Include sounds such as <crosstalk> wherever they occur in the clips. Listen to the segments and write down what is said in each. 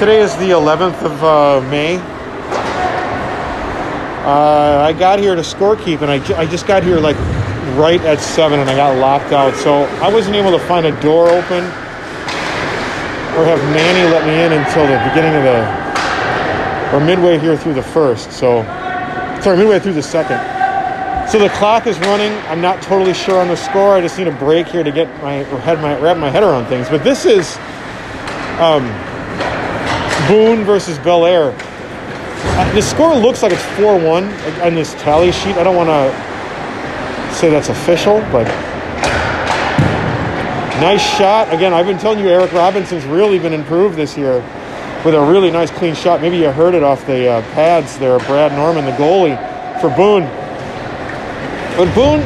Today is the 11th of uh, May. Uh, I got here to scorekeep, and I, I just got here like right at 7 and I got locked out. So I wasn't able to find a door open or have Manny let me in until the beginning of the, or midway here through the first. So, sorry, midway through the second. So the clock is running. I'm not totally sure on the score. I just need a break here to get my head, my wrap my head around things. But this is um, Boone versus Bel Air. Uh, the score looks like it's 4-1 on this tally sheet. I don't want to say that's official, but nice shot. Again, I've been telling you Eric Robinson's really been improved this year with a really nice clean shot. Maybe you heard it off the uh, pads there. Brad Norman, the goalie for Boone. But Boone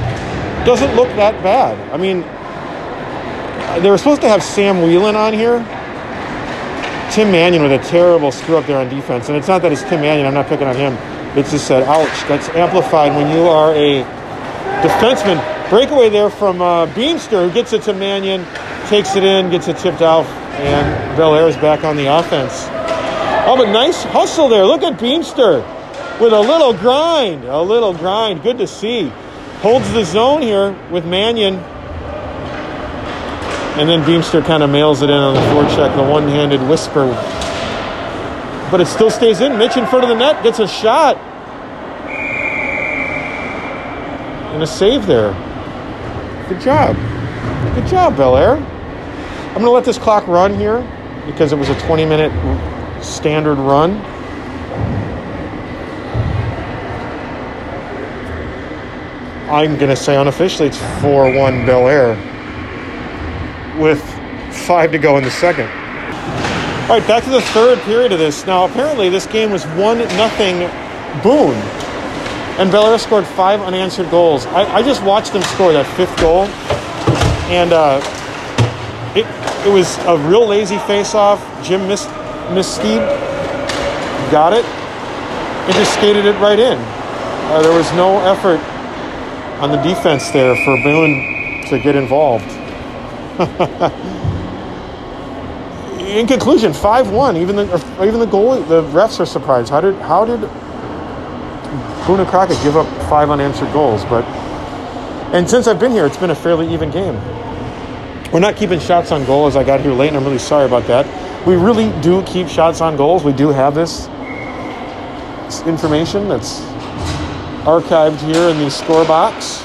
doesn't look that bad. I mean, they were supposed to have Sam Whelan on here. Tim Mannion with a terrible screw up there on defense. And it's not that it's Tim Mannion, I'm not picking on him. It's just that, ouch, that's amplified when you are a defenseman. Breakaway there from uh, Beemster, who gets it to Mannion, takes it in, gets it tipped out, and Bel Air is back on the offense. Oh, but nice hustle there. Look at Beemster with a little grind. A little grind. Good to see. Holds the zone here with Mannion. And then Beemster kind of mails it in on the forecheck, the one handed whisper. But it still stays in. Mitch in front of the net gets a shot. And a save there. Good job. Good job, Bel Air. I'm going to let this clock run here because it was a 20 minute standard run. I'm going to say unofficially it's 4 1 Bel Air with five to go in the second. All right, back to the third period of this. Now, apparently, this game was 1 nothing Boone, and Bel Air scored five unanswered goals. I, I just watched them score that fifth goal, and uh, it, it was a real lazy face off. Jim Mis- Missteed got it and just skated it right in. Uh, there was no effort on the defense there for Boone to get involved. <laughs> In conclusion, five one. Even the even the goalie, the refs are surprised. How did how did Boone Crockett give up five unanswered goals? But and since I've been here, it's been a fairly even game. We're not keeping shots on goal as I got here late, and I'm really sorry about that. We really do keep shots on goals. We do have this information that's archived here in the score box.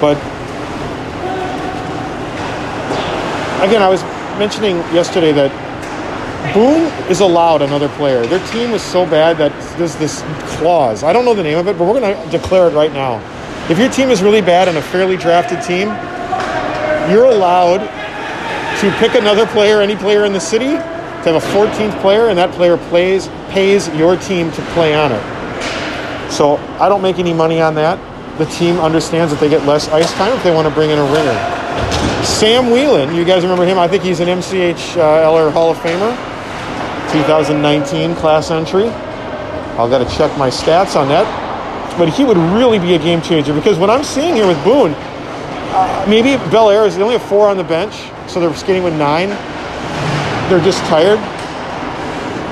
But again, I was mentioning yesterday that Boone is allowed another player. Their team was so bad that there's this clause. I don't know the name of it, but we're going to declare it right now. If your team is really bad and a fairly drafted team, you're allowed to pick another player, any player in the city, to have a 14th player, and that player plays pays your team to play on it. So I don't make any money on that. The team understands that they get less ice time if they want to bring in a ringer. Sam Whelan, you guys remember him? I think he's an MCH Eller Hall of Famer, 2019 class entry. I've got to check my stats on that. But he would really be a game changer because what I'm seeing here with Boone, maybe Bel Air is they only have four on the bench, so they're skating with nine. They're just tired,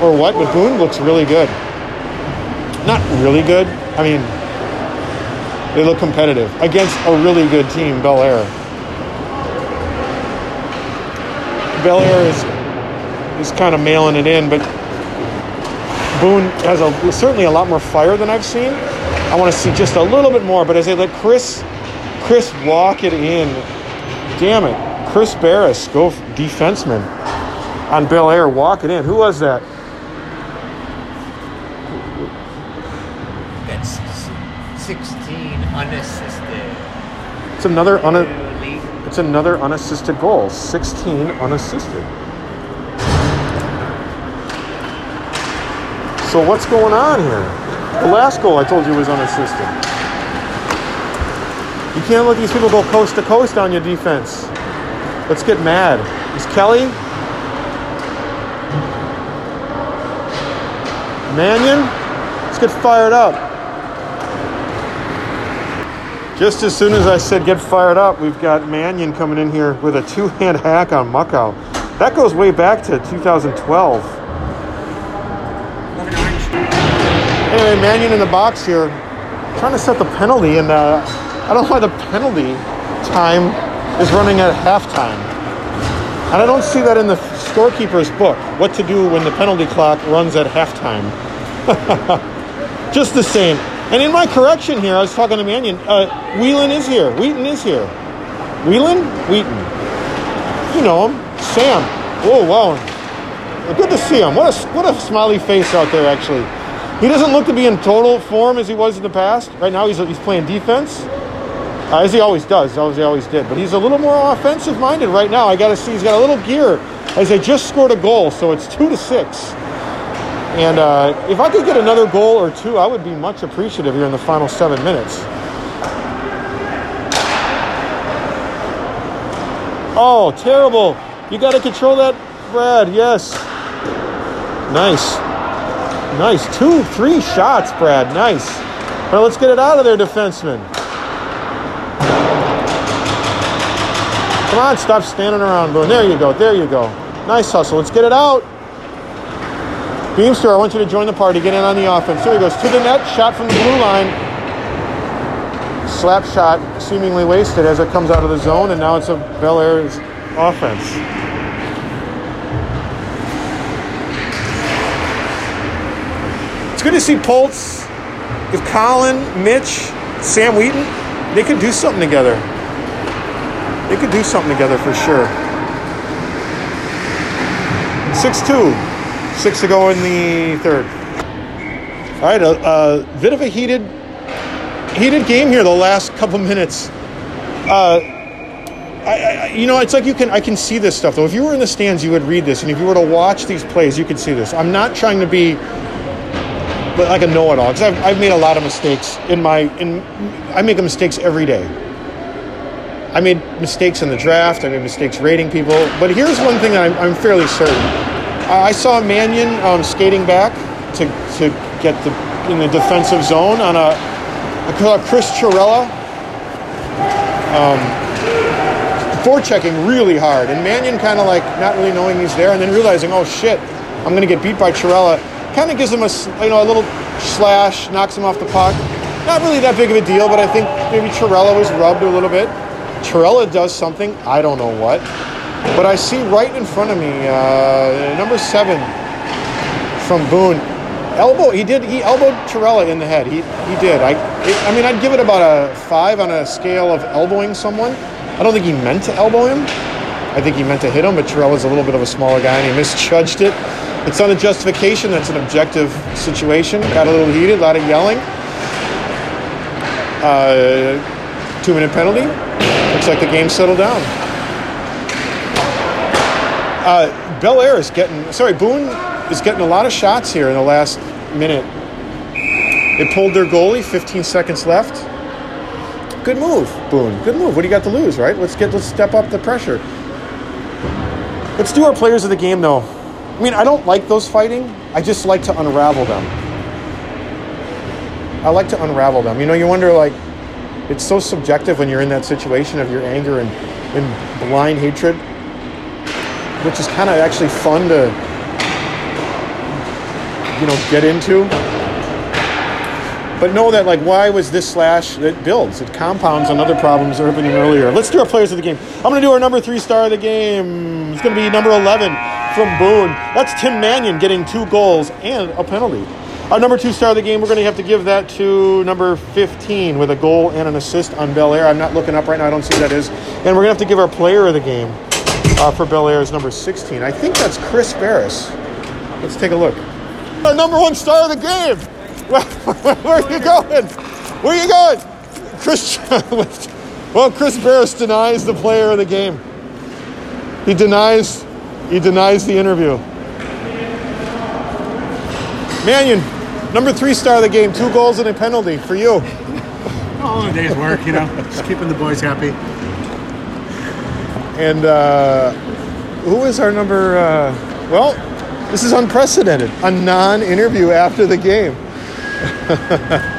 or what? But Boone looks really good. Not really good. I mean, they look competitive against a really good team, Bel Air. Bel Air is is kind of mailing it in, but Boone has a certainly a lot more fire than I've seen. I want to see just a little bit more, but as they let Chris Chris walk it in, damn it, Chris Barris, go defenseman on Bel Air, walk it in. Who was that? That's 16 unassisted. It's another un- League. it's another unassisted goal. 16 unassisted. So what's going on here? The last goal I told you was unassisted. You can't let these people go coast to coast on your defense. Let's get mad. Is Kelly? Mannion? Let's get fired up. Just as soon as I said get fired up, we've got Mannion coming in here with a two-hand hack on Muckow. That goes way back to 2012. Anyway, Mannion in the box here, trying to set the penalty, and uh, I don't know why the penalty time is running at halftime. And I don't see that in the scorekeeper's book, what to do when the penalty clock runs at halftime. <laughs> Just the same. And in my correction here, I was talking to Mannion, uh, Whelan is here. Wheaton is here. Whelan? Wheaton. You know him. Sam. Oh, wow. Good to see him. What a, what a smiley face out there, actually. He doesn't look to be in total form as he was in the past. Right now, he's, he's playing defense, uh, as he always does, as he always did. But he's a little more offensive minded right now. I got to see, he's got a little gear as they just scored a goal, so it's two to six. And uh, if I could get another goal or two, I would be much appreciative here in the final seven minutes. Oh, terrible. You got to control that, Brad. Yes. Nice. Nice. Two, three shots, Brad. Nice. Well, let's get it out of there, defenseman. Come on, stop standing around, Boone. There you go. There you go. Nice hustle. Let's get it out. Beemster, I want you to join the party. Get in on the offense. There he goes. To the net. Shot from the blue line. Slap shot, seemingly wasted as it comes out of the zone, and now it's a Bel Air's offense. It's good to see Poltz, if Colin, Mitch, Sam Wheaton, they could do something together. They could do something together for sure. 6 2. Six to go in the third. All right, a, a bit of a heated, heated game here. The last couple minutes. Uh, I, I, you know, it's like you can. I can see this stuff though. If you were in the stands, you would read this, and if you were to watch these plays, you could see this. I'm not trying to be like a know-it-all because I've, I've made a lot of mistakes in my. In I make mistakes every day. I made mistakes in the draft. I made mistakes rating people. But here's one thing I'm, I'm fairly certain. I saw Mannion um, skating back to, to get the in the defensive zone on a, a Chris Chirella. Um, forechecking really hard, and Mannion kind of like not really knowing he's there, and then realizing, oh shit, I'm going to get beat by Chirella. Kind of gives him a you know a little slash, knocks him off the puck. Not really that big of a deal, but I think maybe Chirella was rubbed a little bit. Chirella does something, I don't know what. But I see right in front of me, uh, number seven from Boone. Elbow, he did, he elbowed Chirella in the head. He, he did. I, it, I mean, I'd give it about a five on a scale of elbowing someone. I don't think he meant to elbow him. I think he meant to hit him, but Chirella's a little bit of a smaller guy and he misjudged it. It's not a justification, that's an objective situation. Got a little heated, a lot of yelling. Uh, two minute penalty. Looks like the game settled down. Uh, Bel Air is getting, sorry, Boone is getting a lot of shots here in the last minute. They pulled their goalie, 15 seconds left. Good move, Boone. Good move. What do you got to lose, right? Let's get let's step up the pressure. Let's do our players of the game though. I mean, I don't like those fighting. I just like to unravel them. I like to unravel them. You know, you wonder like it's so subjective when you're in that situation of your anger and, and blind hatred, which is kind of actually fun to, you know, get into. But know that, like, why was this slash? It builds, it compounds on other problems that were happening earlier. Let's do our players of the game. I'm going to do our number three star of the game. It's going to be number 11 from Boone. That's Tim Mannion getting two goals and a penalty. Our number two star of the game, we're going to have to give that to number 15 with a goal and an assist on Bel Air. I'm not looking up right now, I don't see who that is. And we're going to have to give our player of the game uh, for Bel Air is number 16. I think that's Chris Barris. Let's take a look. Our number one star of the game. <laughs> Where are you going? Where are you going? Chris. <laughs> well, Chris Barris denies the player of the game. He denies. He denies the interview. Mannion, number three star of the game, two goals and a penalty for you. <laughs> All a day's work, you know, just keeping the boys happy. And uh, who is our number? Uh, well, this is unprecedented. A non-interview after the game. <laughs>